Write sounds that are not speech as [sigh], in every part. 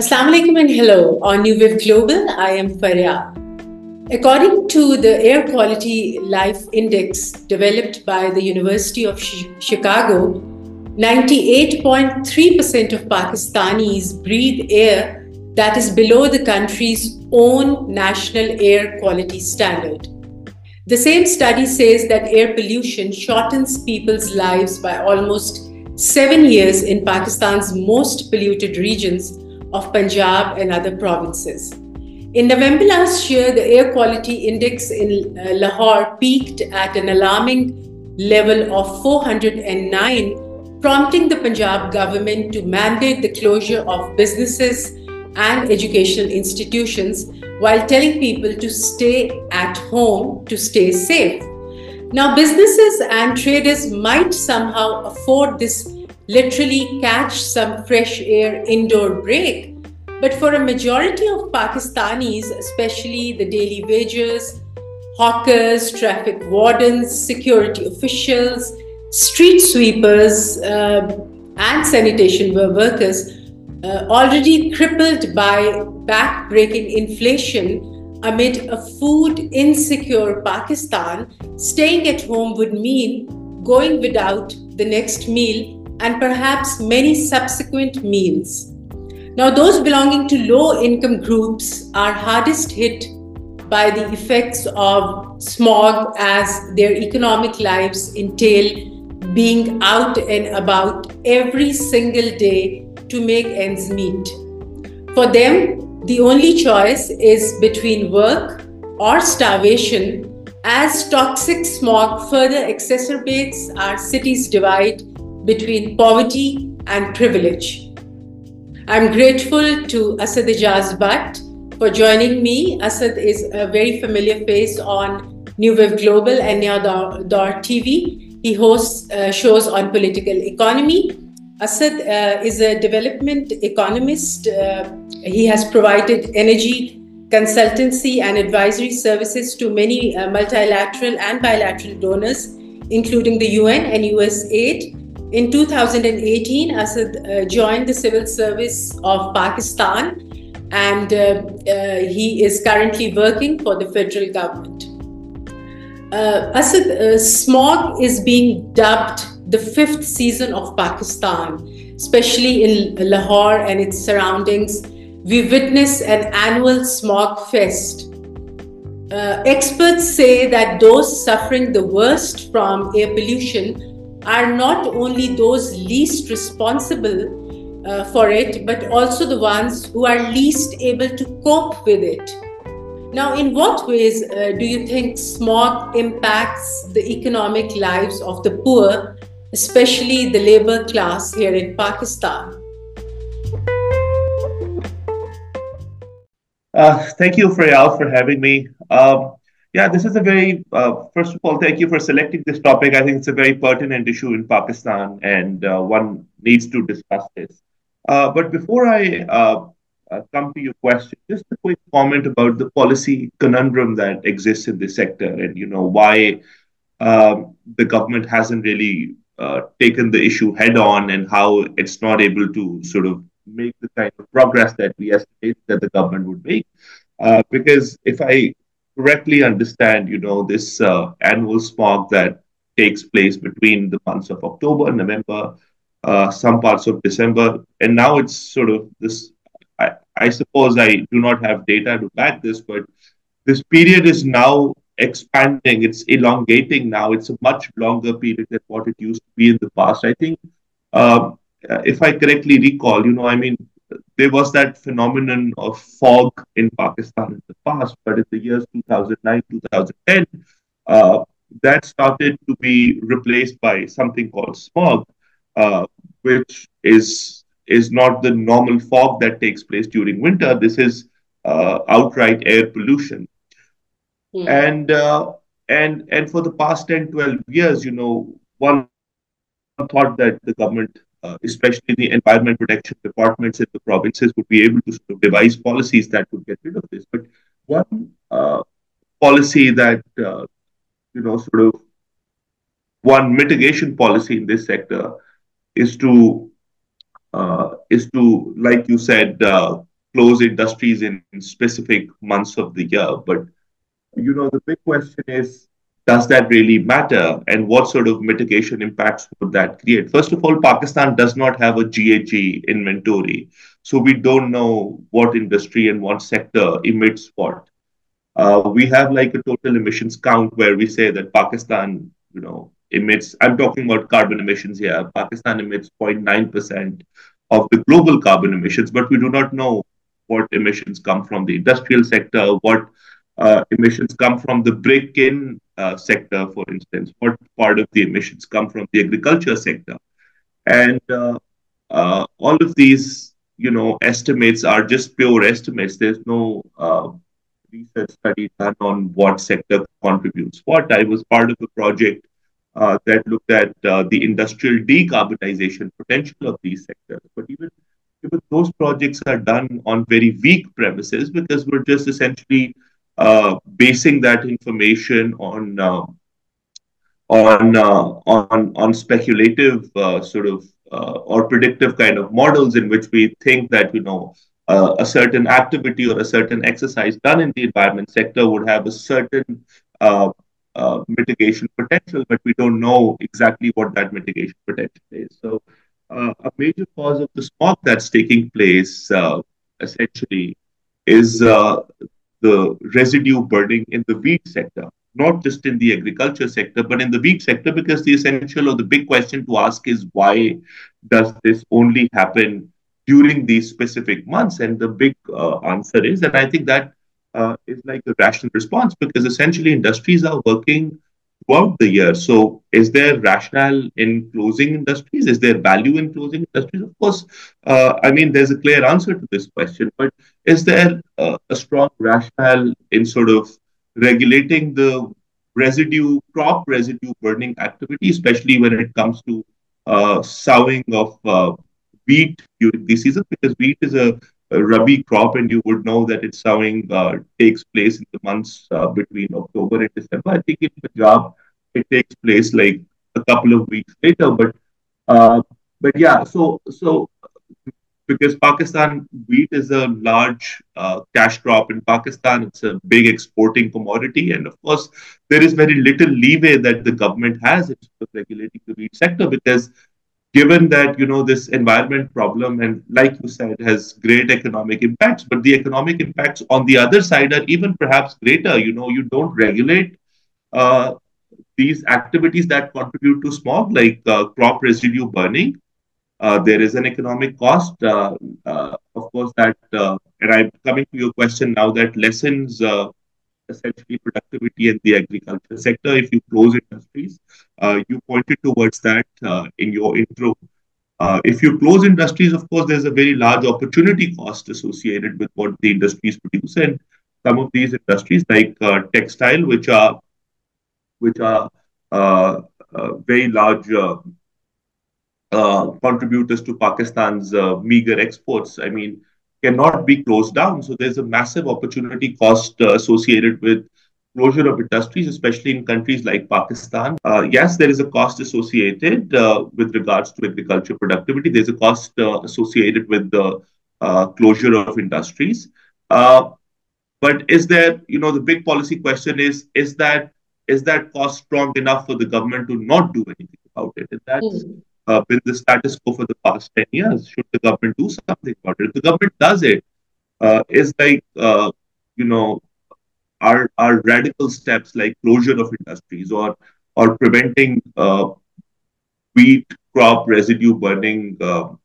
Assalamu alaikum and hello. On New Wave Global, I am Faryal. According to the Air Quality Life Index developed by the University of Chicago, 98.3% of Pakistanis breathe air that is below the country's own national air quality standard. The same study says that air pollution shortens people's lives by almost seven years in Pakistan's most polluted regions of Punjab and other provinces. In November last year, the air quality index in uh, Lahore peaked at an alarming level of 409, prompting the Punjab government to mandate the closure of businesses and educational institutions while telling people to stay at home to stay safe. Now, businesses and traders might somehow afford this literally catch some fresh air indoor break. But for a majority of Pakistanis, especially the daily wagers, hawkers, traffic wardens, security officials, street sweepers, uh, and sanitation workers, uh, already crippled by back-breaking inflation amid a food insecure Pakistan, staying at home would mean going without the next meal and perhaps many subsequent meals. Now, those belonging to low income groups are hardest hit by the effects of smog as their economic lives entail being out and about every single day to make ends meet. For them, the only choice is between work or starvation as toxic smog further exacerbates our city's divide between poverty and privilege. I'm grateful to Asad Ejaz Butt for joining me. Asad is a very familiar face on New Wave Global and Daur TV. He hosts uh, shows on political economy. Asad uh, is a development economist. Uh, he has provided energy consultancy and advisory services to many uh, multilateral and bilateral donors, including the UN and USAID. In 2018, Asad uh, joined the civil service of Pakistan and uh, uh, he is currently working for the federal government. Uh, Asad, smog is being dubbed the fifth season of Pakistan, especially in Lahore and its surroundings. We witness an annual smog fest. Uh, experts say that those suffering the worst from air pollution are not only those least responsible uh, for it, but also the ones who are least able to cope with it. Now, in what ways uh, do you think smog impacts the economic lives of the poor, especially the labor class here in Pakistan? Uh, thank you, Faryal, for having me. Um, yeah, this is a very, uh, first of all, thank you for selecting this topic. I think it's a very pertinent issue in Pakistan and uh, one needs to discuss this. Uh, but before I uh, uh, come to your question, just a quick comment about the policy conundrum that exists in this sector and, you know, why um, the government hasn't really uh, taken the issue head on and how it's not able to sort of make the kind of progress that we estimate that the government would make. because if I correctly understand, you know, this uh, annual smog that takes place between the months of October, and November, uh, some parts of December, and now it's sort of this. I, suppose I do not have data to back this, but this period is now expanding. It's elongating now. It's a much longer period than what it used to be in the past. I think, uh, if I correctly recall, you know, I mean, there was that phenomenon of fog in Pakistan in the past, but in the years 2009, 2010, uh, that started to be replaced by something called smog, uh, which is is not the normal fog that takes place during winter. This is uh, outright air pollution, hmm. and uh, and and for the past 10, 12 years, you know, one thought that the government uh, especially the environment protection departments in the provinces would be able to sort of devise policies that would get rid of this. But one uh, policy that, uh, you know, sort of one mitigation policy in this sector is to uh, is to, like you said, uh, close industries in, in specific months of the year. But you know, the big question is, does that really matter? And what sort of mitigation impacts would that create? First of all, Pakistan does not have a GHG inventory. So we don't know what industry and what sector emits what. Uh, we have like a total emissions count where we say that Pakistan, you know, emits, I'm talking about carbon emissions here. Pakistan emits 0.9% of the global carbon emissions, but we do not know what emissions come from the industrial sector, what uh, emissions come from the brick kiln uh, sector, for instance, what part of the emissions come from the agriculture sector. And uh, uh all of these, you know, estimates are just pure estimates. There's no uh, research study done on what sector contributes what. I was part of a project uh, that looked at the industrial decarbonization potential of these sectors. But even, even those projects are done on very weak premises because we're just essentially uh, basing that information on uh, on uh, on on speculative uh, sort of or predictive kind of models in which we think that you know uh, a certain activity or a certain exercise done in the environment sector would have a certain uh, uh, mitigation potential, but we don't know exactly what that mitigation potential is. So, uh, a major cause of the smog that's taking place uh, essentially is uh, the residue burning in the wheat sector, not just in the agriculture sector, but in the wheat sector, because the essential or the big question to ask is why does this only happen during these specific months? And the big uh, answer is, and I think that uh, is like a rational response because essentially industries are working throughout the year. So, is there rationale in closing industries? Is there value in closing industries? Of course, uh, I mean, there's a clear answer to this question, but is there uh, a strong rationale in sort of regulating the residue, crop residue burning activity, especially when it comes to uh, sowing of uh, wheat during the season because wheat is a, a rabi crop and you would know that its sowing uh, takes place in the months uh, between October and December. I think in Punjab it takes place like a couple of weeks later, but uh, but yeah, so so because Pakistan wheat is a large uh, cash crop in Pakistan. It's a big exporting commodity. And of course, there is very little leeway that the government has in regulating the wheat sector because given that you know this environment problem and like you said has great economic impacts but the economic impacts on the other side are even perhaps greater. You know you don't regulate uh, these activities that contribute to smog like uh, crop residue burning. Uh, there is an economic cost uh, uh, of course that uh, and i'm coming to your question now that lessens essentially productivity in the agriculture sector if you close industries. Uh, you pointed towards that uh, in your intro. Uh, if you close industries, of course, there's a very large opportunity cost associated with what the industries produce, and some of these industries, like uh, textile, which are which are uh, uh, very large contributors to Pakistan's meager exports. I mean, cannot be closed down. So there's a massive opportunity cost uh, associated with closure of industries, especially in countries like Pakistan. Uh, yes, there is a cost associated uh, with regards to agriculture productivity. There's a cost uh, associated with the uh, closure of industries. Uh, but is there, you know, the big policy question is: is that is that cost strong enough for the government to not do anything about it? And that's mm uh, been the status quo for the past 10 years. Should the government do something about it? If the government does it, uh, is like, uh, you know, are, are radical steps like closure of industries or, or preventing uh, wheat crop residue burning um,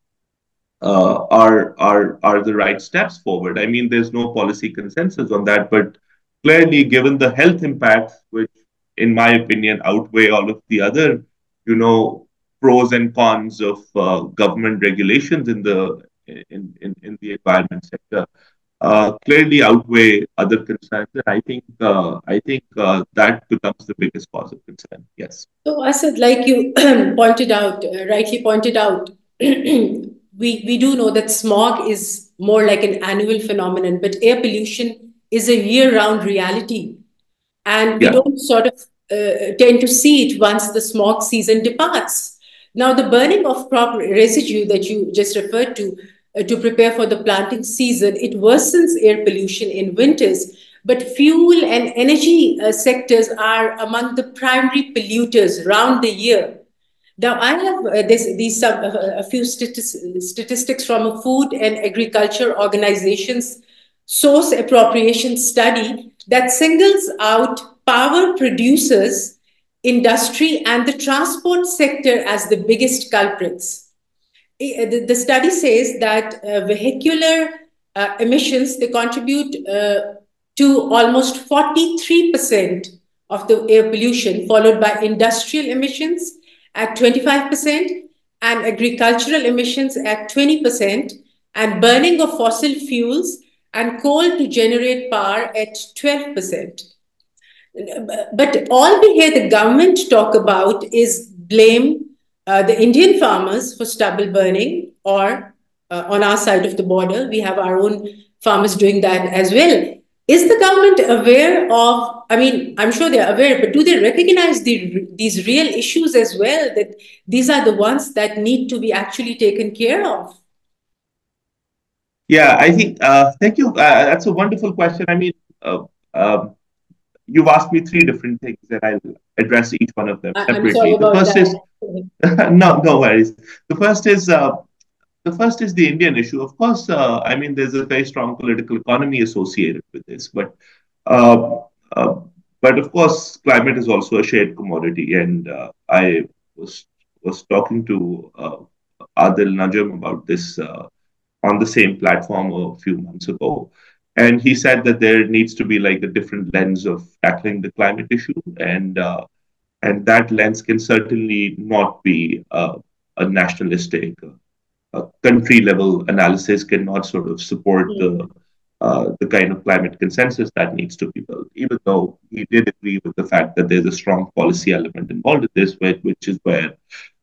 uh, are, are, are the right steps forward. I mean, there's no policy consensus on that, but clearly, given the health impacts, which in my opinion outweigh all of the other, you know, pros and cons of uh, government regulations in the in, in, in the environment sector uh, clearly outweigh other concerns. And I think uh, I think uh, that becomes the biggest cause of concern. Yes. So, Asad, like you [clears throat] pointed out, uh, rightly pointed out, [clears throat] we we do know that smog is more like an annual phenomenon, but air pollution is a year-round reality, and we yeah. don't sort of uh, tend to see it once the smog season departs Now, the burning of crop residue that you just referred to uh, to prepare for the planting season, it worsens air pollution in winters. But fuel and energy uh, sectors are among the primary polluters round the year. Now, I have uh, this, these uh, a few statistics from a food and agriculture organization's source apportionment study that singles out power producers, industry, and the transport sector as the biggest culprits. The, the study says that uh, vehicular uh, emissions they contribute uh, to almost 43% of the air pollution, followed by industrial emissions at 25% and agricultural emissions at 20% and burning of fossil fuels and coal to generate power at 12%. But all we hear the government talk about is blame uh, the Indian farmers for stubble burning, or uh, on our side of the border, we have our own farmers doing that as well. Is the government aware of, I mean, I'm sure they're aware, but do they recognize the, these real issues as well, that these are the ones that need to be actually taken care of? Yeah, I think, uh, thank you. Uh, that's a wonderful question. I mean, uh, um, you've asked me three different things and I'll address each one of them separately. the first that. is, [laughs] no, no worries. The first is, uh, the first is the Indian issue. Of course, uh, I mean, there's a very strong political economy associated with this, but uh, but of course, climate is also a shared commodity. And I was was talking to Adil Najam about this on the same platform a few months ago. And he said that there needs to be like a different lens of tackling the climate issue. And, uh, and that lens can certainly not be uh, a nationalistic, uh, country level analysis cannot sort of support the uh, the kind of climate consensus that needs to be built, even though he did agree with the fact that there's a strong policy element involved in this, which is where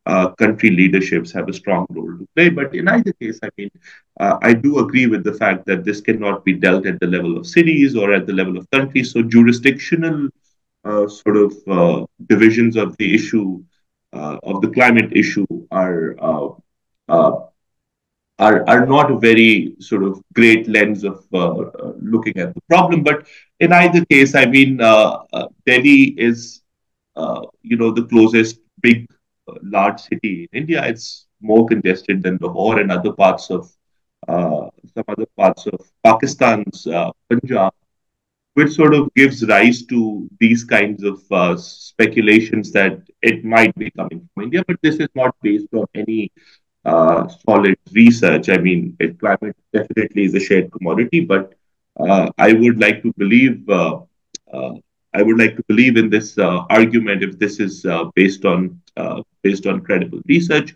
uh, country leaderships have a strong role to play. But in either case, I mean, uh, I do agree with the fact that this cannot be dealt at the level of cities or at the level of countries. So jurisdictional uh, sort of uh, divisions of the issue uh, of the climate issue are. Are, are not a very sort of great lens of looking at the problem. But in either case, I mean, Delhi is, you know, the closest big large city in India, it's more congested than Lahore and other parts of uh, some other parts of Pakistan's uh, Punjab, which sort of gives rise to these kinds of uh, speculations that it might be coming from India. But this is not based on any uh, solid research. I mean, it, climate definitely is a shared commodity, but uh, I would like to believe. Uh, I would like to believe in this argument if this is based on uh, based on credible research.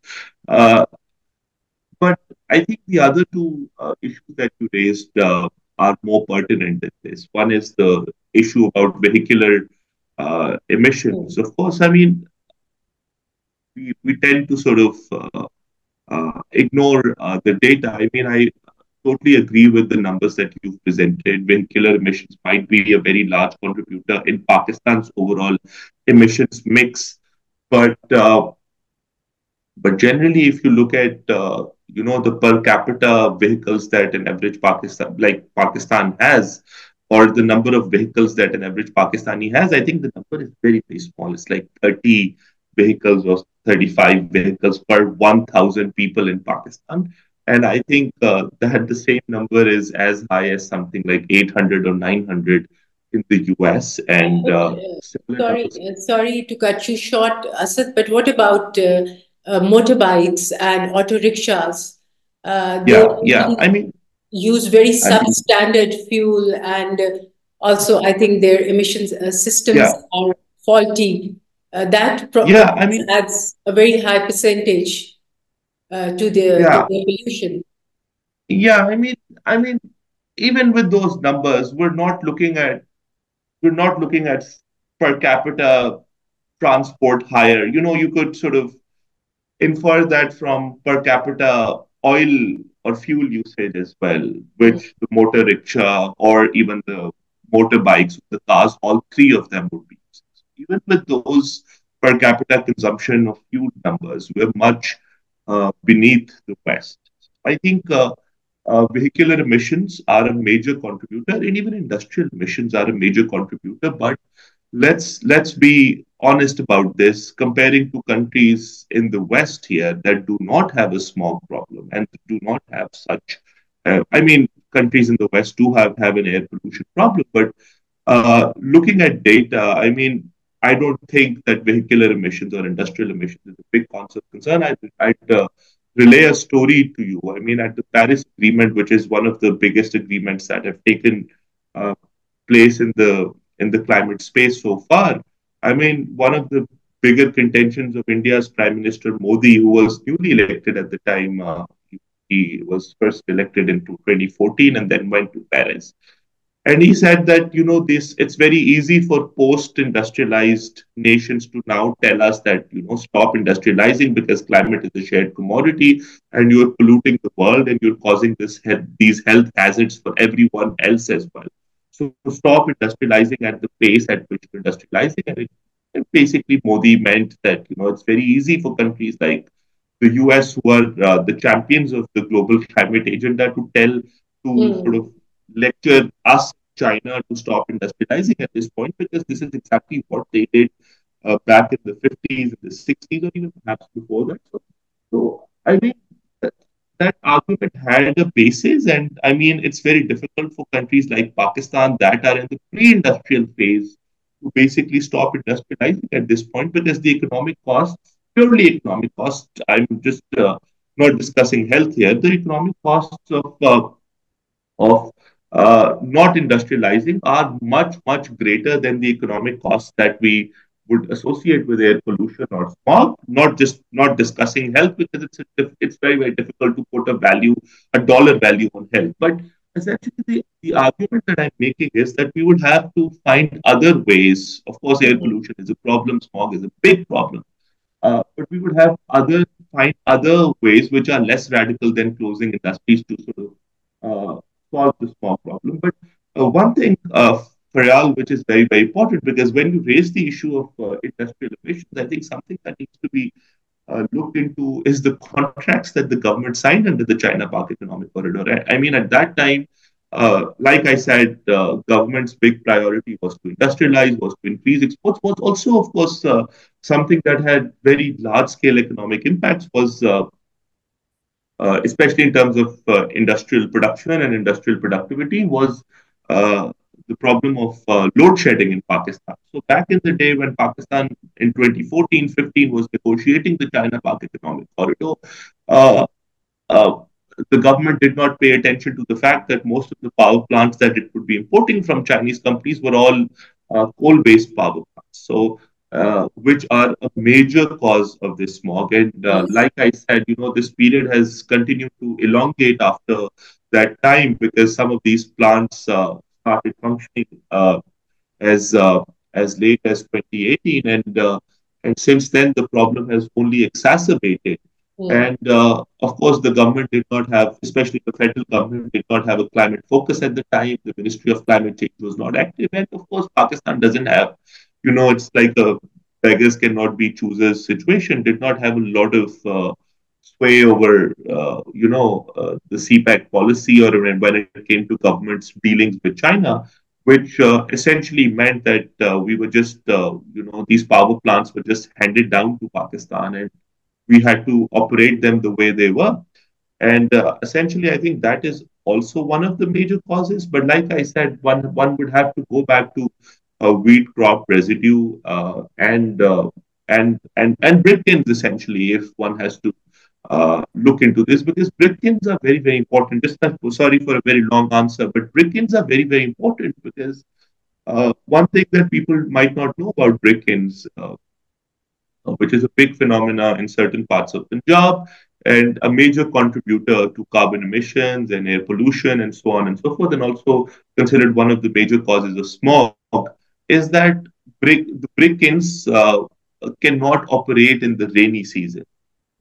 Uh, but I think the other two uh, issues that you raised are more pertinent in this. One is the issue about vehicular emissions. Of course, I mean, we, we tend to sort of uh, uh, ignore uh, the data. I mean, I totally agree with the numbers that you've presented. Vehicular emissions might be a very large contributor in Pakistan's overall emissions mix. But uh, but generally, if you look at uh, you know the per capita vehicles that an average Pakistan like Pakistan has, or the number of vehicles that an average Pakistani has, I think the number is very very small. It's like thirty vehicles or thirty five vehicles per one thousand people in Pakistan. And I think uh, that the same number is as high as something like 800 or 900 in the US. And uh, sorry, uh, sorry to cut you short, Asad, but what about uh, uh, motorbikes and auto rickshaws? Uh, yeah, yeah. I mean, use very substandard mean, fuel, and also I think their emissions systems yeah. are faulty. that probably yeah, I mean, adds a very high percentage Uh, to the, yeah. the pollution. Yeah, I mean, I mean, even with those numbers, we're not looking at we're not looking at per capita transport higher. You know, you could sort of infer that from per capita oil or fuel usage as well, which the motor rickshaw or even the motorbikes, the cars, all three of them would be. Even with those per capita consumption of fuel numbers. We're much uh, beneath the West. I think uh, uh, vehicular emissions are a major contributor, and even industrial emissions are a major contributor. But let's let's be honest about this. Comparing to countries in the West here that do not have a smog problem and do not have such, uh, I mean, countries in the West do have have an air pollution problem, but uh, looking at data, I mean, I don't think that vehicular emissions or industrial emissions is a big concern. I'd, I'd uh, relay a story to you. I mean, at the Paris Agreement, which is one of the biggest agreements that have taken uh, place in the in the climate space so far. I mean, one of the bigger contentions of India's Prime Minister Modi, who was newly elected at the time, uh, he was first elected in 2014 and then went to Paris and he said that you know this it's very easy for post industrialized nations to now tell us that you know stop industrializing because climate is a shared commodity and you're polluting the world and you're causing this these health hazards for everyone else as well so stop industrializing at the pace at which you're industrializing and, it, and basically modi meant that you know it's very easy for countries like the us who are uh, the champions of the global climate agenda to tell to mm. sort of lecture us, China, to stop industrializing at this point because this is exactly what they did uh, back in the 50s, the 60s, or even perhaps before that. So, so I mean, that, that argument had a basis, and I mean, it's very difficult for countries like Pakistan that are in the pre industrial phase to basically stop industrializing at this point because the economic costs, purely economic costs, I'm just uh, not discussing health here, the economic costs of, uh, of uh, not industrializing are much, much greater than the economic costs that we would associate with air pollution or smog. Not just not discussing health because it's a, it's very very difficult to put a value, a dollar value on health. But essentially, the, the argument that I'm making is that we would have to find other ways. Of course, air pollution is a problem. Smog is a big problem. Uh, but we would have other find other ways which are less radical than closing industries to sort of uh, solve the small problem. But uh, one thing, uh, Faryal, which is very, very important, because when you raise the issue of uh, industrial emissions, I think something that needs to be uh, looked into is the contracts that the government signed under the China Pak Economic Corridor. I, I mean, at that time, uh, like I said, uh, government's big priority was to industrialize, was to increase exports, was also, of course, uh, something that had very large-scale economic impacts was uh, especially in terms of uh, industrial production and industrial productivity, was uh, the problem of load shedding in Pakistan. So back in the day when Pakistan in 2014-15 was negotiating the China-Pak economic corridor, the government did not pay attention to the fact that most of the power plants that it would be importing from Chinese companies were all uh, coal-based power plants. So uh, which are a major cause of this smog. And uh, like I said, you know, this period has continued to elongate after that time because some of these plants uh, started functioning uh, as uh, as late as 2018, and and since then the problem has only exacerbated. Mm. And of course, the government did not have, especially the federal government, did not have a climate focus at the time. The Ministry of Climate Change was not active, and of course, Pakistan doesn't have you know, it's like a beggars cannot be choosers situation, did not have a lot of uh, sway over, uh, you know, uh, the CPEC policy or when it came to government's dealings with China, which uh, essentially meant that uh, we were just, uh, you know, these power plants were just handed down to Pakistan and we had to operate them the way they were. And essentially, I think that is also one of the major causes. But like I said, one one would have to go back to uh, wheat crop residue uh, and uh, and and and brick kilns essentially if one has to uh, look into this because brick kilns are very very important. Just sorry for a very long answer but brick kilns are very very important because uh, one thing that people might not know about uh, which is a big phenomena in certain parts of Punjab and a major contributor to carbon emissions and air pollution and so on and so forth and also considered one of the major causes of smog is that brick, the brick kilns uh, cannot operate in the rainy season.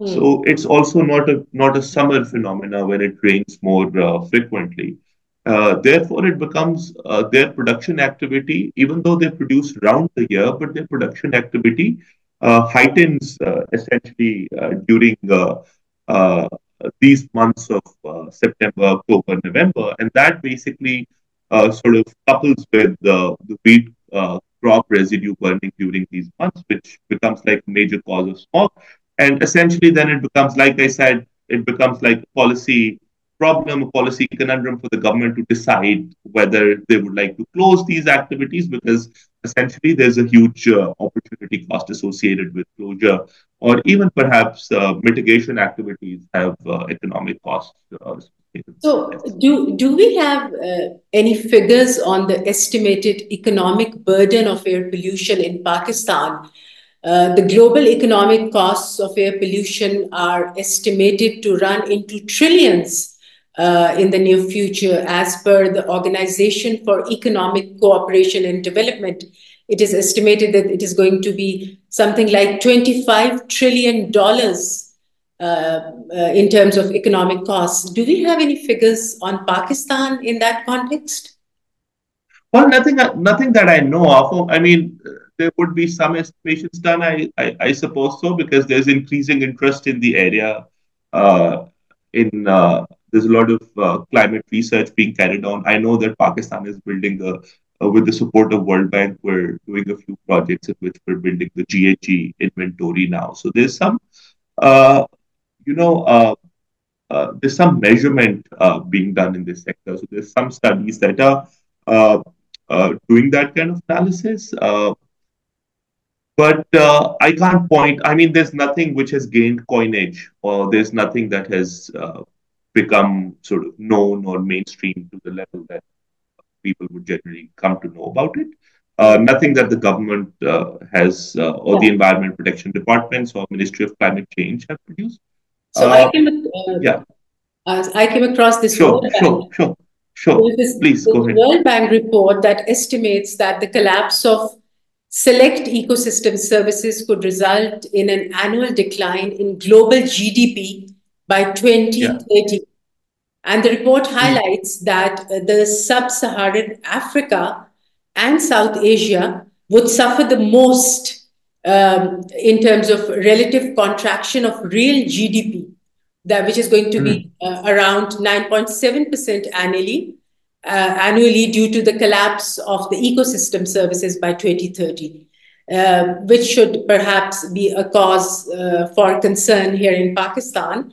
Mm. So it's also not a not a summer phenomena when it rains more uh, frequently. Uh, therefore, it becomes uh, their production activity, even though they produce round the year, but their production activity uh, heightens uh, essentially uh, during these months of September, October, November, and that basically sort of couples with the, the wheat crop residue burning during these months, which becomes like a major cause of smog. And essentially, then it becomes, like I said, it becomes like a policy problem, a policy conundrum for the government to decide whether they would like to close these activities because essentially there's a huge uh, opportunity cost associated with closure, or even perhaps uh, mitigation activities have uh, economic costs. So, do, do we have uh, any figures on the estimated economic burden of air pollution in Pakistan? Uh, the global economic costs of air pollution are estimated to run into trillions uh, in the near future, as per the Organization for Economic Cooperation and Development. It is estimated that it is going to be something like $25 trillion in terms of economic costs. Do we have any figures on Pakistan in that context? Well, nothing, nothing that I know of. I mean, there would be some estimations done, I, I, I suppose so, because there's increasing interest in the area. Uh, in uh, there's a lot of uh, climate research being carried on. I know that Pakistan is building a uh, with the support of World Bank, we're doing a few projects in which we're building the GHG inventory now. So there's some, uh, you know, uh, uh, there's some measurement uh, being done in this sector. So there's some studies that are doing that kind of analysis. but I can't point. I mean, there's nothing which has gained coinage, or there's nothing that has become sort of known or mainstream to the level that people would generally come to know about it. Uh, nothing that the government uh, has uh, or the Environment Protection Departments or Ministry of Climate Change have produced. So I came, uh, yeah. I came across this sure, World sure, Bank. Sure, sure, this, Please go ahead. World Bank report that estimates that the collapse of select ecosystem services could result in an annual decline in global GDP by 2030. Yeah. And the report hmm. highlights that the sub Saharan Africa and South Asia would suffer the most um, in terms of relative contraction of real GDP, that which is going to be hmm. uh, around 9.7% annually, uh, annually due to the collapse of the ecosystem services by 2030. Uh, which should perhaps be a cause uh, for concern here in Pakistan.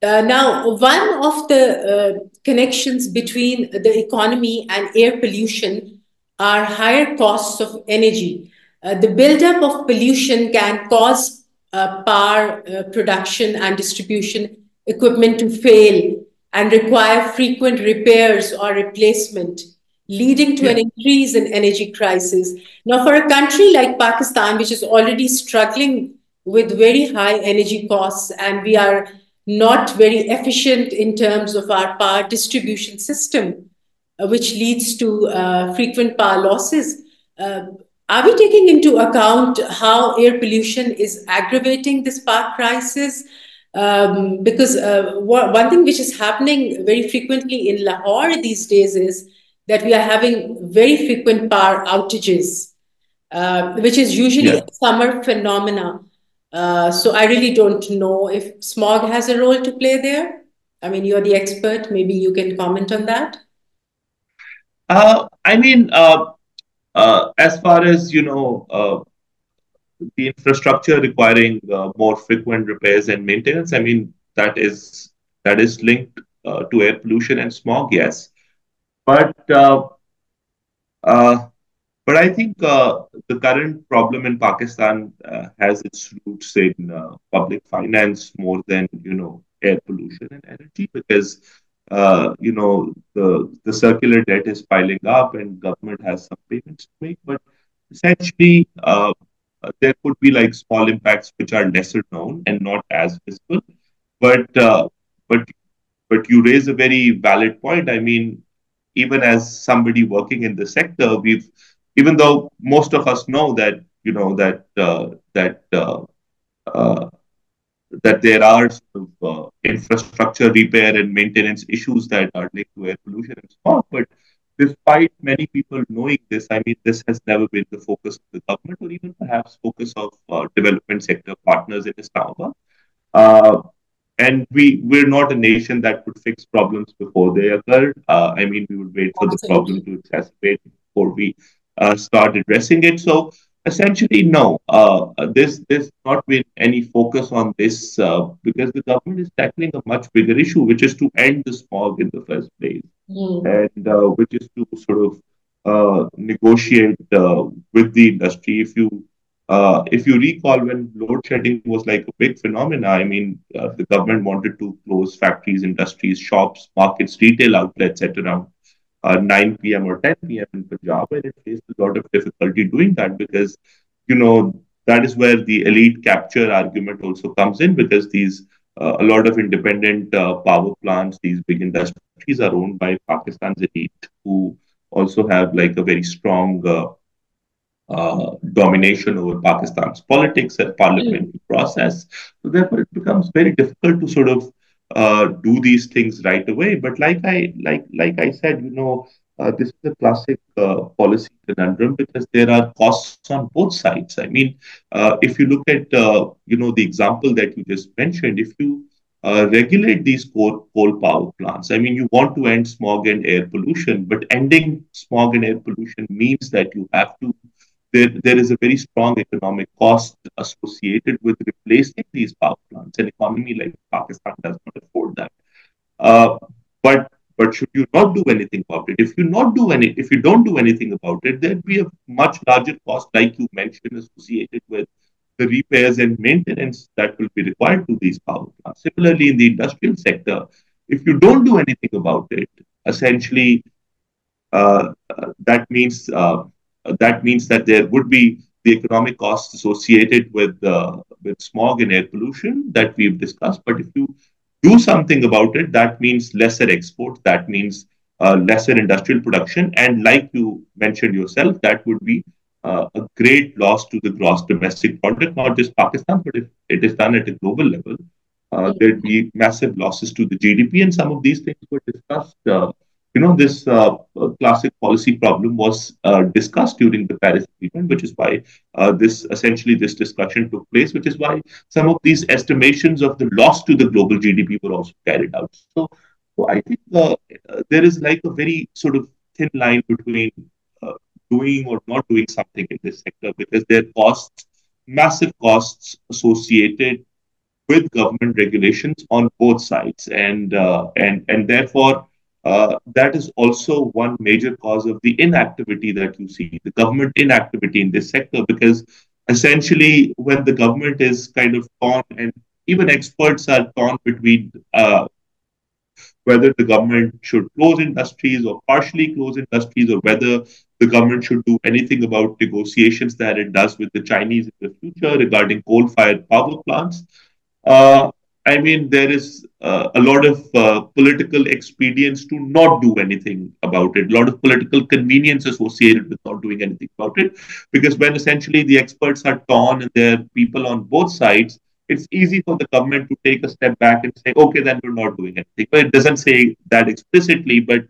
Uh, now, one of the uh, connections between the economy and air pollution are higher costs of energy. Uh, the buildup of pollution can cause uh, power uh, production and distribution equipment to fail and require frequent repairs or replacement, leading to an increase in energy crisis. Now, for a country like Pakistan, which is already struggling with very high energy costs, and we are not very efficient in terms of our power distribution system, uh, which leads to uh, frequent power losses. Uh, are we taking into account how air pollution is aggravating this power crisis? Um, because uh, one thing which is happening very frequently in Lahore these days is that we are having very frequent power outages, uh, which is usually yeah. a summer phenomena. Uh, so I really don't know if smog has a role to play there. I mean, you're the expert. Maybe you can comment on that. Uh, I mean, uh, uh as far as you know, uh, the infrastructure requiring more frequent repairs and maintenance. I mean, that is that is linked to air pollution and smog. Yes, but but I think uh, the current problem in Pakistan uh, has its roots in uh, public finance more than you know air pollution and energy because uh, you know the the circular debt is piling up and government has some payments to make. But essentially, uh, there could be like small impacts which are lesser known and not as visible. But uh, but but you raise a very valid point. I mean, even as somebody working in the sector, we've even though most of us know that you know that uh, that uh, uh, that there are sort of, uh, infrastructure repair and maintenance issues that are linked to air pollution and so on. but despite many people knowing this, I mean, this has never been the focus of the government or even perhaps focus of uh, development sector partners in Islamabad. Uh, and we we're not a nation that could fix problems before they occur. Uh, I mean, we would wait for Absolutely. the problem to exacerbate before we uh, start addressing it. So essentially, no. Uh, there's there's not been any focus on this uh, because the government is tackling a much bigger issue, which is to end the smog in the first place, mm. and uh, which is to sort of uh, negotiate with the industry. If you uh, if you recall, when load shedding was like a big phenomena, I mean, uh, the government wanted to close factories, industries, shops, markets, retail outlets at around uh, 9 p.m. or 10 p.m. in Punjab, and it faced a lot of difficulty doing that because, you know, that is where the elite capture argument also comes in because these uh, a lot of independent uh, power plants, these big industries are owned by Pakistan's elite, who also have like a very strong uh, uh, domination over Pakistan's politics and parliamentary mm. process. So therefore, it becomes very difficult to sort of uh, do these things right away. But like I like like I said, you know, uh, this is a classic uh, policy conundrum because there are costs on both sides. I mean, uh, if you look at uh, you know the example that you just mentioned, if you regulate these coal, coal power plants. I mean, you want to end smog and air pollution, but ending smog and air pollution means that you have to there, there is a very strong economic cost associated with replacing these power plants. An economy like Pakistan does not afford that. Uh, but but should you not do anything about it? If you not do any, if you don't do anything about it, there'd be a much larger cost, like you mentioned, associated with the repairs and maintenance that will be required to these power plants. Similarly, in the industrial sector, if you don't do anything about it, essentially, uh, uh, that means uh, that means that there would be the economic costs associated with uh, with smog and air pollution that we've discussed. But if you do something about it, that means lesser exports. That means uh, lesser industrial production, and like you mentioned yourself, that would be uh, a great loss to the gross domestic product, not just Pakistan, but if it is done at a global level, uh, there'd be massive losses to the GDP. And some of these things were discussed uh, you know, this uh, uh, classic policy problem was uh, discussed during the Paris Agreement, which is why uh, this essentially this discussion took place, which is why some of these estimations of the loss to the global GDP were also carried out. So, so I think uh, there is like a very sort of thin line between uh, doing or not doing something in this sector because there are costs, massive costs associated with government regulations on both sides, and and and therefore uh, that is also one major cause of the inactivity that you see, the government inactivity in this sector, because essentially when the government is kind of torn, and even experts are torn between uh, whether the government should close industries or partially close industries, or whether the government should do anything about negotiations that it does with the Chinese in the future regarding coal fired power plants. Uh, I mean, there is uh, a lot of uh, political expedience to not do anything about it, a lot of political convenience associated with not doing anything about it. Because when essentially the experts are torn and there are people on both sides, it's easy for the government to take a step back and say, okay, then we're not doing anything. But it doesn't say that explicitly, but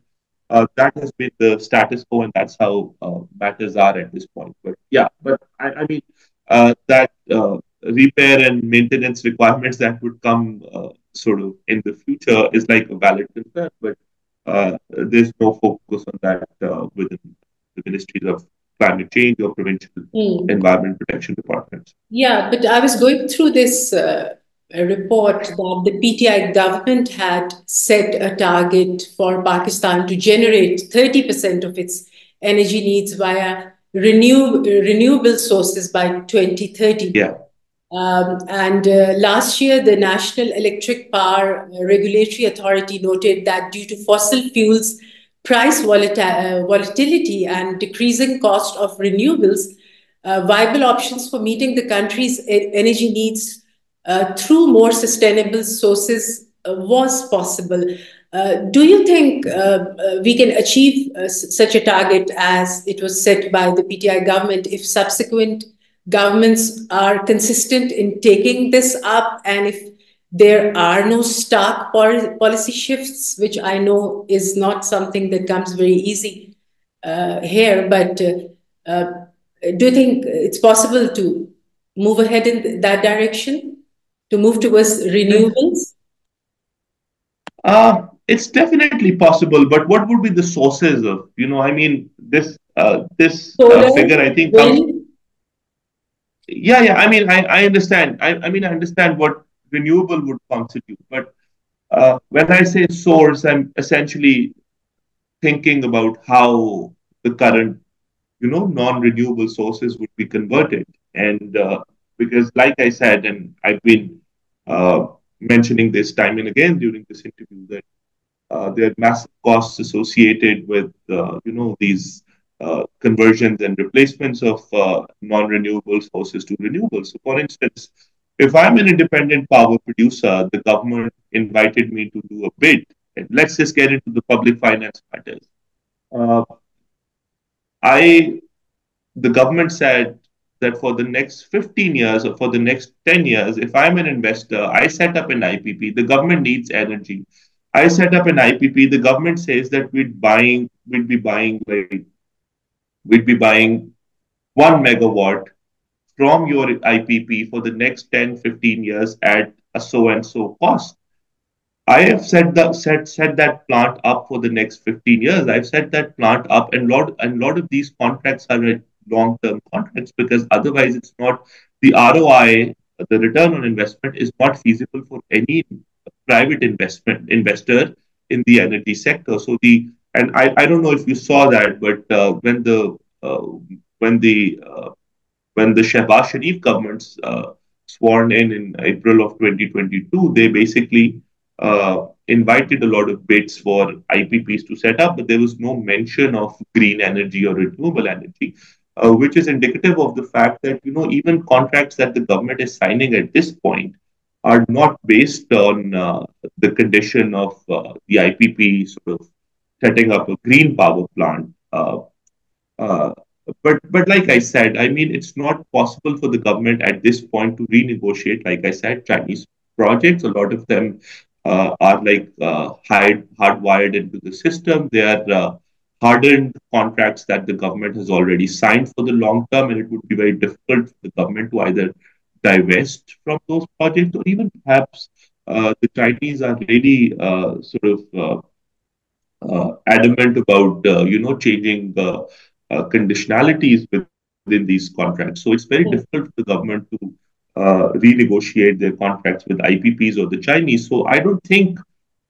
uh, that has been the status quo, and that's how uh, matters are at this point. But yeah, but I, I mean, uh, that uh, repair and maintenance requirements that would come uh, sort of in the future is like a valid concern, but uh, there's no focus on that uh, within the ministries of climate change or provincial mm. environment protection departments. Yeah, but I was going through this uh, report that the PTI government had set a target for Pakistan to generate 30% of its energy needs via renew, renewable sources by 2030. Yeah. Um, and uh, last year, the National Electric Power Regulatory Authority noted that due to fossil fuels price uh, volatility and decreasing cost of renewables, uh, viable options for meeting the country's energy needs uh, through more sustainable sources uh, was possible. Uh, do you think we can achieve such a target as it was set by the PTI government if subsequent governments are consistent in taking this up and if there are no stark policy shifts, which I know is not something that comes very easy. uh, here, but uh, uh, do you think it's possible to move ahead in that direction, to move towards renewables? Uh, it's definitely possible, but what would be the sources of, you know, I mean, this uh, this uh, figure, I think, comes, yeah, yeah. I mean, I, I understand. I, I mean, I understand what renewable would constitute, but uh, when I say source, I'm essentially thinking about how the current, you know, non-renewable sources would be converted, and uh, because, like I said, and I've been uh, mentioning this time and again during this interview that uh, there are massive costs associated with, uh, you know, these uh, conversions and replacements of uh, non-renewable sources to renewables. So, for instance, if I'm an independent power producer, the government invited me to do a bid. And let's just get into the public finance matters. Uh, I, the government said that for the next 15 years or for the next 10 years, if I'm an investor, I set up an IPP. The government needs energy. I set up an IPP. The government says that we'd buying, we'd be buying like we'd be buying one megawatt from your IPP for the next 10, 15 years at a so and so cost. I have set the set set that plant up for the next 15 years. I've set that plant up, and lot and lot of these contracts are long-term contracts because otherwise it's not the ROI, the return on investment is not feasible for any private investment investor in the energy sector. So the and I, I don't know if you saw that, but uh, when the uh, when the uh, when the Shehbaz Sharif government's uh, sworn in in April of 2022, they basically uh, invited a lot of bids for IPPs to set up, but there was no mention of green energy or renewable energy, uh, which is indicative of the fact that you know even contracts that the government is signing at this point are not based on uh, the condition of uh, the IPP sort of setting up a green power plant. Uh, uh, but but like I said, I mean it's not possible for the government at this point to renegotiate. Like I said, Chinese projects, a lot of them uh, are like uh, hard hardwired into the system. They are uh, hardened contracts that the government has already signed for the long term, and it would be very difficult for the government to either divest from those projects or even perhaps uh, the Chinese are really uh, sort of uh, uh adamant about uh, you know changing uh, conditionalities within these contracts. So it's very mm. difficult for the government to uh, renegotiate their contracts with IPPs or the Chinese. So I don't think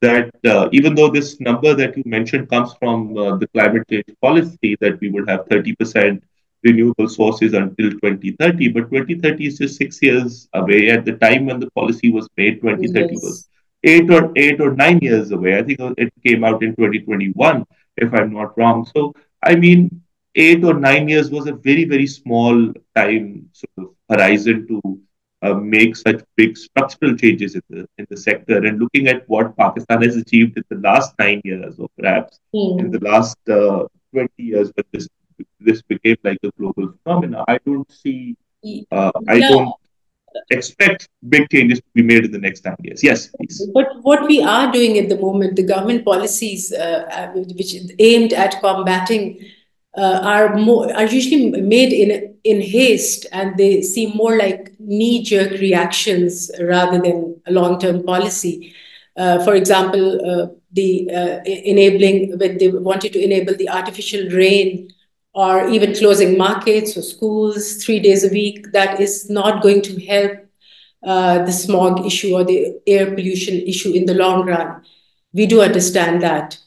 that uh, even though this number that you mentioned comes from uh, the climate change policy that we would have 30% renewable sources until 2030, but 2030 is just six years away. At the time when the policy was made, 2030 yes. was eight or eight or nine years away. I think it came out in 2021, if I'm not wrong. So I mean, eight or nine years was a very, very small time sort of horizon to uh, make such big structural changes in the in the sector. And looking at what Pakistan has achieved in the last nine years, or perhaps mm. in the last uh, twenty years, when this this became like a global phenomenon, I don't see. Uh, I no. don't expect big changes to be made in the next 10 years. Yes, please. But what we are doing at the moment, the government policies uh, uh which aimed at combating uh, are more are usually made in in haste and they seem more like knee jerk reactions rather than a long term policy. Uh, for example, uh, the uh, enabling when they wanted to enable the artificial rain or even closing markets or schools three days a week, that is not going to help uh, the smog issue or the air pollution issue in the long run. We do understand that.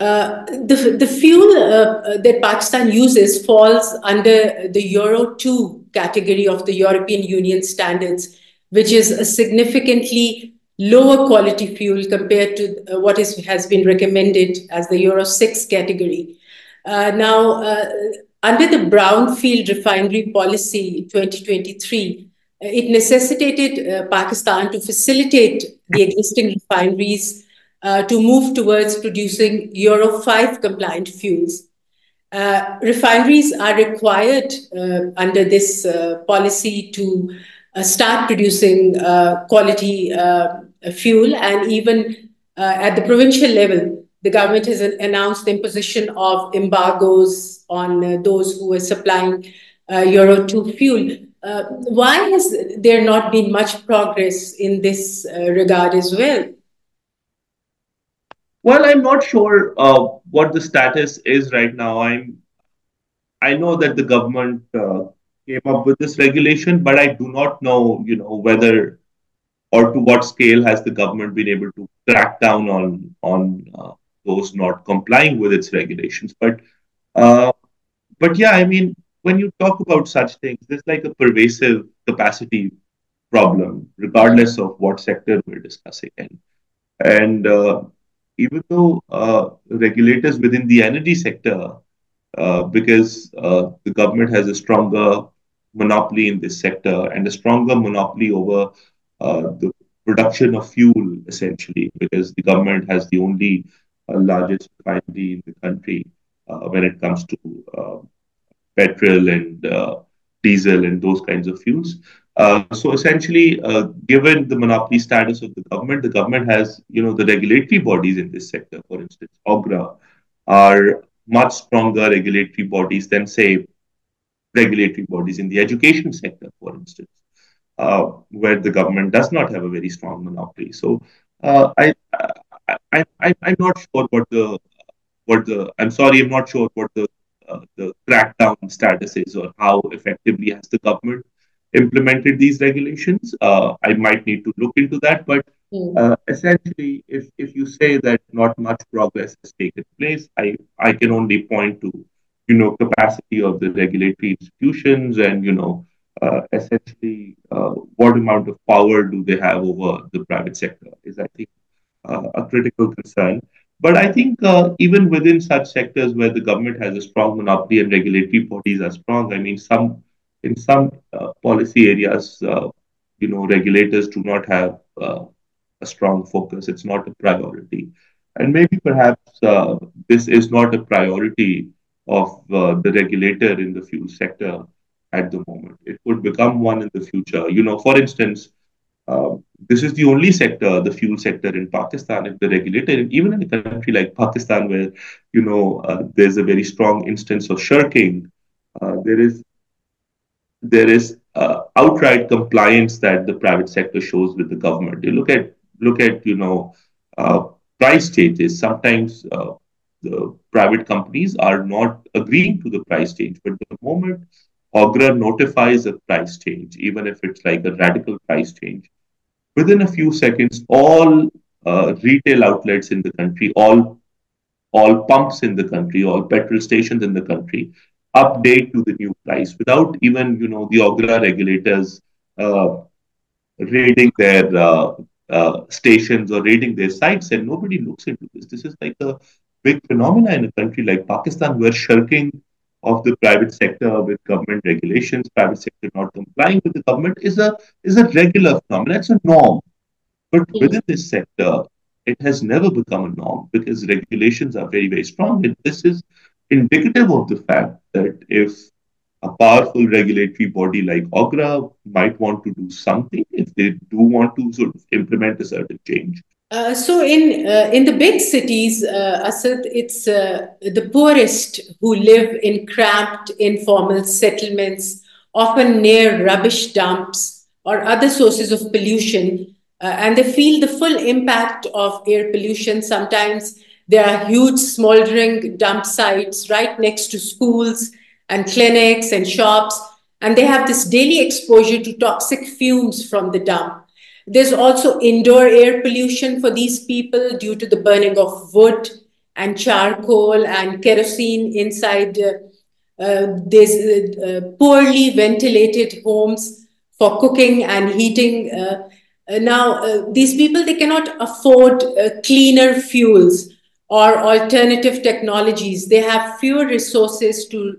Uh, the, the fuel uh, that Pakistan uses falls under the Euro 2 category of the European Union standards, which is a significantly lower quality fuel compared to uh, what is, has been recommended as the Euro 6 category. Uh, now, uh, under the Brownfield Refinery Policy 2023, it necessitated Pakistan to facilitate the existing refineries uh, to move towards producing Euro 5 compliant fuels. Uh, refineries are required uh, under this uh, policy to uh, start producing uh, quality fuel, and even at the provincial level, the government has announced the imposition of embargoes on uh, those who are supplying uh, Euro 2 fuel. Uh, why has there not been much progress in this regard as well? Well, I'm not sure uh, what the status is right now. I'm, I know that the government uh, came up with this regulation, but I do not know, you know, whether or to what scale has the government been able to crack down on on uh, those not complying with its regulations. But, uh, but yeah, I mean, when you talk about such things, there's like a pervasive capacity problem, regardless of what sector we're discussing. And, and uh, even though uh, regulators within the energy sector, uh, because uh, the government has a stronger monopoly in this sector and a stronger monopoly over uh, the production of fuel, essentially, because the government has the only largest refinery in the country uh, when it comes to petrol and diesel and those kinds of fuels. Uh, so essentially, uh, given the monopoly status of the government, the government has, you know, the regulatory bodies in this sector, for instance, OGRA, are much stronger regulatory bodies than, say, regulatory bodies in the education sector, for instance, uh, where the government does not have a very strong monopoly. So uh, I, I, I, I'm not sure what the, what the, I'm sorry, I'm not sure what the, uh, the crackdown status is or how effectively has the government implemented these regulations. Uh, I might need to look into that, but hmm. uh, essentially, if if you say that not much progress has taken place, I I can only point to you know capacity of the regulatory institutions and you know uh, essentially uh, what amount of power do they have over the private sector is I think a critical concern. But I think uh, even within such sectors where the government has a strong monopoly and regulatory bodies are strong, I mean, some in some uh, policy areas, uh, you know, regulators do not have uh, a strong focus. It's not a priority. And maybe perhaps uh, this is not a priority of uh, the regulator in the fuel sector at the moment. It could become one in the future. You know, for instance, uh, this is the only sector, the fuel sector in Pakistan, if the regulator, even in a country like Pakistan, where, you know, there's a very strong instance of shirking, there is there is uh, outright compliance that the private sector shows with the government. You look at look at you know uh, price changes. Sometimes uh, the private companies are not agreeing to the price change, but the moment OGRA notifies a price change, even if it's like a radical price change, within a few seconds, all uh, retail outlets in the country, all all pumps in the country, all petrol stations in the country update to the new price without even you know the OGRA regulators uh, raiding their uh, uh, stations or raiding their sites, and nobody looks into this. This is like a big phenomenon in a country like Pakistan, where shirking of the private sector with government regulations, private sector not complying with the government is a is a regular phenomenon. It's a norm. But within this sector, it has never become a norm because regulations are very, very strong. And this is indicative of the fact that if a powerful regulatory body like OGRA might want to do something, if they do want to sort of implement a certain change. Uh, so in uh, in the big cities, uh, Asad, it's uh, the poorest who live in cramped, informal settlements, often near rubbish dumps or other sources of pollution, uh, and they feel the full impact of air pollution. Sometimes there are huge smoldering dump sites right next to schools and clinics and shops, and they have this daily exposure to toxic fumes from the dump. There's also indoor air pollution for these people due to the burning of wood and charcoal and kerosene inside. Uh, uh, there's uh, poorly ventilated homes for cooking and heating. Uh, uh, now, uh, these people they cannot afford cleaner fuels or alternative technologies. They have fewer resources to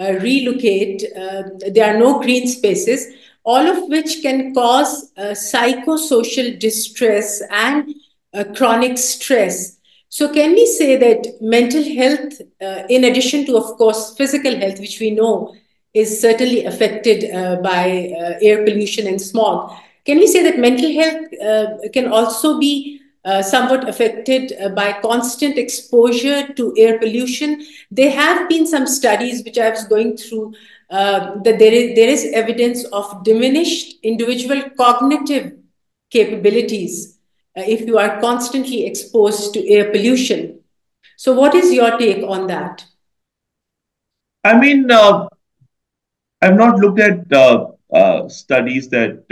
uh, relocate. Uh, there are no green spaces, all of which can cause uh, psychosocial distress and uh, chronic stress. So, can we say that mental health, uh, in addition to, of course, physical health, which we know is certainly affected uh, by air pollution and smog, can we say that mental health can also be uh, somewhat affected uh, by constant exposure to air pollution. There have been some studies which I was going through uh, that there is, there is evidence of diminished individual cognitive capabilities uh, if you are constantly exposed to air pollution. So, what is your take on that? I mean, uh, I've not looked at uh, studies that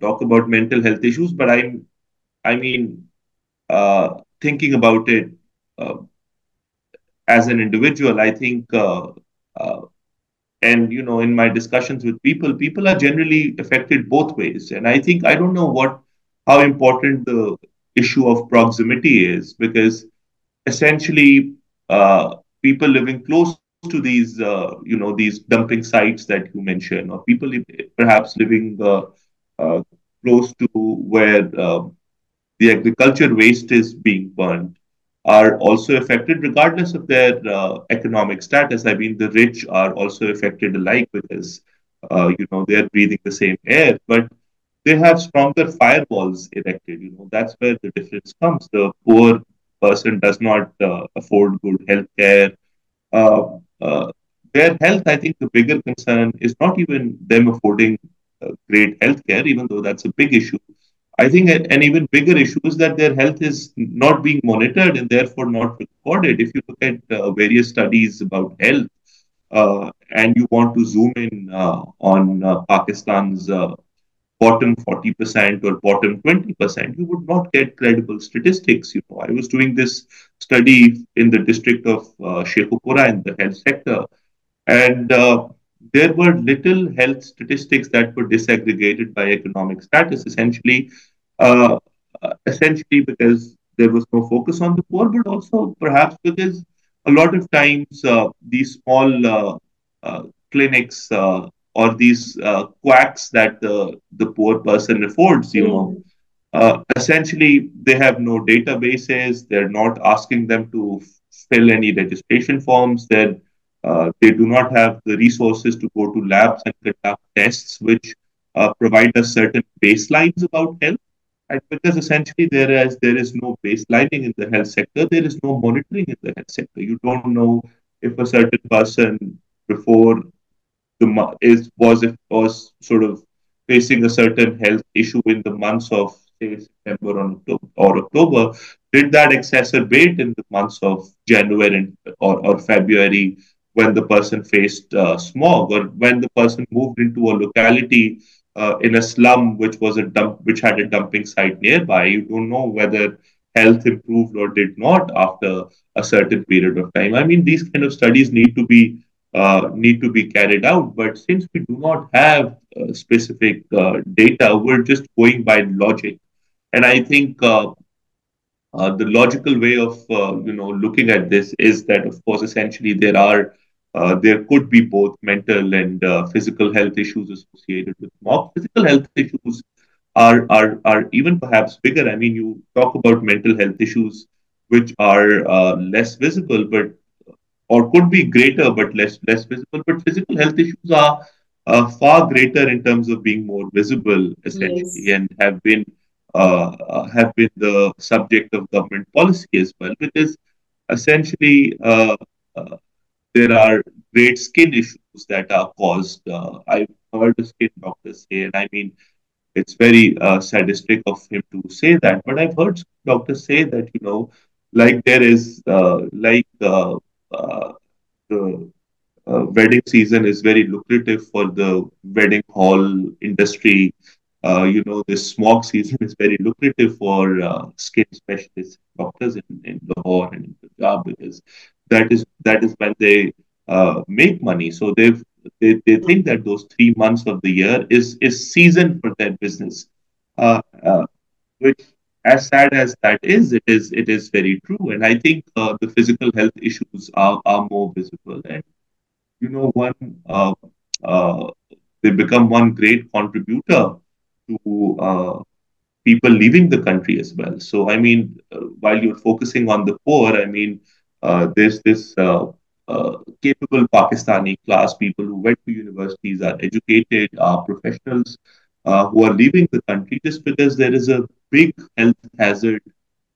talk about mental health issues, but I'm I mean, uh, thinking about it uh, as an individual, I think, uh, uh, and you know, in my discussions with people, people are generally affected both ways. And I think I don't know what how important the issue of proximity is because essentially uh, people living close to these uh, you know these dumping sites that you mentioned or people perhaps living close to where the agriculture waste is being burned are also affected regardless of their uh, economic status. I mean, the rich are also affected alike because, uh, you know, they're breathing the same air, but they have stronger firewalls erected. You know, that's where the difference comes. The poor person does not uh, afford good health care. Uh, uh, their health, I think the bigger concern is not even them affording uh, great health care, even though that's a big issue I think an even bigger issue is that their health is not being monitored and therefore not recorded. If you look at uh, various studies about health uh, and you want to zoom in uh, on uh, Pakistan's uh, bottom 40% or bottom 20%, you would not get credible statistics. You know, I was doing this study in the district of uh, Sheikhupura in the health sector, and uh, there were little health statistics that were disaggregated by economic status. Essentially, uh, essentially because there was no focus on the poor, but also perhaps because a lot of times uh, these small uh, uh clinics uh, or these uh, quacks that the, the poor person affords, you know, hmm. essentially they have no databases. They're not asking them to fill any registration forms. They're, they do not have the resources to go to labs and conduct tests, which provide us certain baselines about health. And because essentially there is there is no baselining in the health sector, there is no monitoring in the health sector. You don't know if a certain person before the is was if was sort of facing a certain health issue in the months of say September or October, did that exacerbate in the months of January or, or February when the person faced uh, smog or when the person moved into a locality uh, in a slum which was a dump which had a dumping site nearby. You don't know whether health improved or did not after a certain period of time. I mean these kind of studies need to be uh, need to be carried out. But since we do not have uh, specific uh, data we're just going by logic. And i think uh, uh, the logical way of you know looking at this is that of course essentially there are uh, there could be both mental and uh, physical health issues associated with smog. Physical health issues are, are, are even perhaps bigger. I mean, you talk about mental health issues which are uh, less visible, but or could be greater but less less visible. But physical health issues are uh, far greater in terms of being more visible, essentially, yes. and have been uh, uh, have been the subject of government policy as well, which is essentially there are great skin issues that are caused. Uh, I've heard a skin doctor say, and I mean, it's very uh, sadistic of him to say that, but I've heard doctors say that, you know, like there is, uh, like uh, uh, the uh, wedding season is very lucrative for the wedding hall industry. you know, this smog season is very lucrative for skin specialists, doctors in, in Lahore and in Punjab because that is that is when they uh, make money. So they they they think that those three months of the year is is season for their business, uh, uh, which as sad as that is, it is it is very true. And I think uh, the physical health issues are are more visible. And you know, one uh, uh, they become one great contributor to people leaving the country as well. So I mean, while you're focusing on the poor, I mean there's this uh, uh, capable Pakistani class, people who went to universities, are educated, are professionals, uh, who are leaving the country just because there is a big health hazard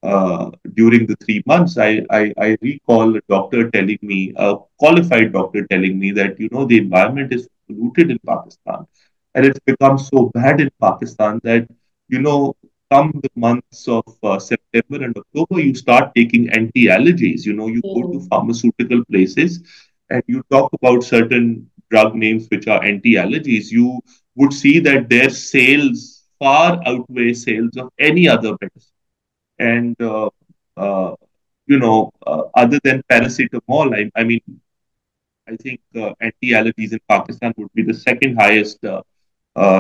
uh, during the three months. I, I, I, recall a doctor telling me, a qualified doctor telling me that, you know, the environment is polluted in Pakistan. And it's become so bad in Pakistan that, you know, come the months of uh, September and October, you start taking anti allergies. You know, you mm. go to mm. pharmaceutical places and you talk about certain drug names which are anti allergies. You would see that their sales far outweigh sales of any other medicine. And, uh, uh, you know, uh, other than paracetamol, I, I mean, I think uh, anti allergies in Pakistan would be the second highest uh, uh,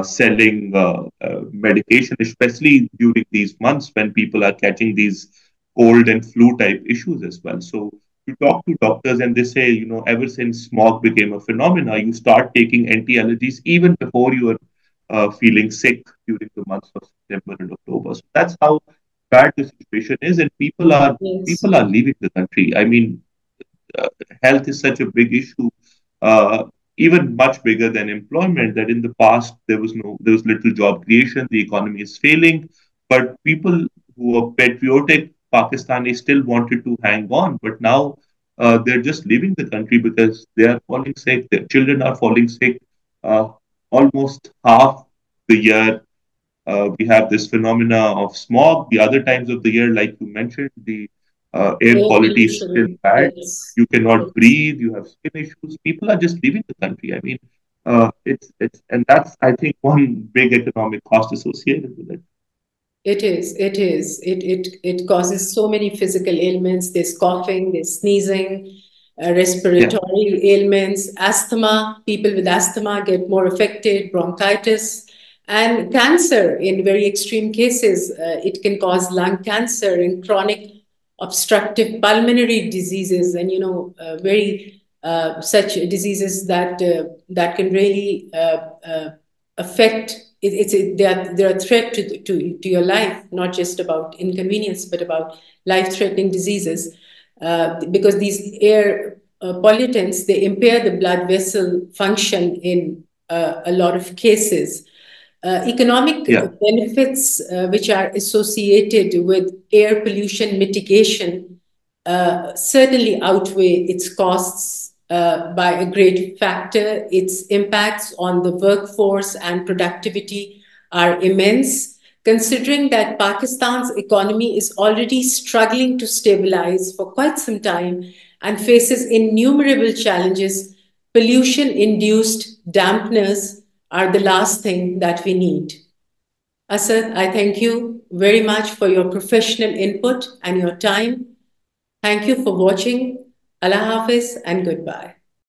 selling uh, uh, medication, especially during these months when people are catching these cold and flu type issues as well. So you talk to doctors and they say, you know, ever since smog became a phenomena, you start taking anti-allergies even before you are uh, feeling sick during the months of September and October. So that's how bad the situation is, and people are yes. people are leaving the country. I mean, uh, health is such a big issue. Uh, even much bigger than employment that in the past there was no there was little job creation the economy is failing but people who are patriotic pakistanis still wanted to hang on but now uh, they're just leaving the country because they are falling sick their children are falling sick uh, almost half the year uh, we have this phenomena of smog. The other times of the year like you mentioned the uh, air quality is still bad. Yes. You cannot breathe. You have skin issues. People are just leaving the country. I mean, uh, it's it's and that's I think one big economic cost associated with it. It is. It is. It it it causes so many physical ailments. There's coughing. There's sneezing. Uh, respiratory yeah. ailments, asthma. People with asthma get more affected. Bronchitis and cancer in very extreme cases. Uh, it can cause lung cancer and chronic obstructive pulmonary diseases and you know uh, very uh, such diseases that uh, that can really uh, uh, affect it, it's they are they're a threat to, to to your life not just about inconvenience but about life threatening diseases. Uh, because these air pollutants they impair the blood vessel function in a lot of cases uh, economic yeah. benefits uh, which are associated with air pollution mitigation uh, certainly outweigh its costs uh, by a great factor. Its impacts on the workforce and productivity are immense. Considering that Pakistan's economy is already struggling to stabilize for quite some time and faces innumerable challenges, pollution induced dampness are the last thing that we need. Asad, I thank you very much for your professional input and your time. Thank you for watching. Allah Hafiz and goodbye.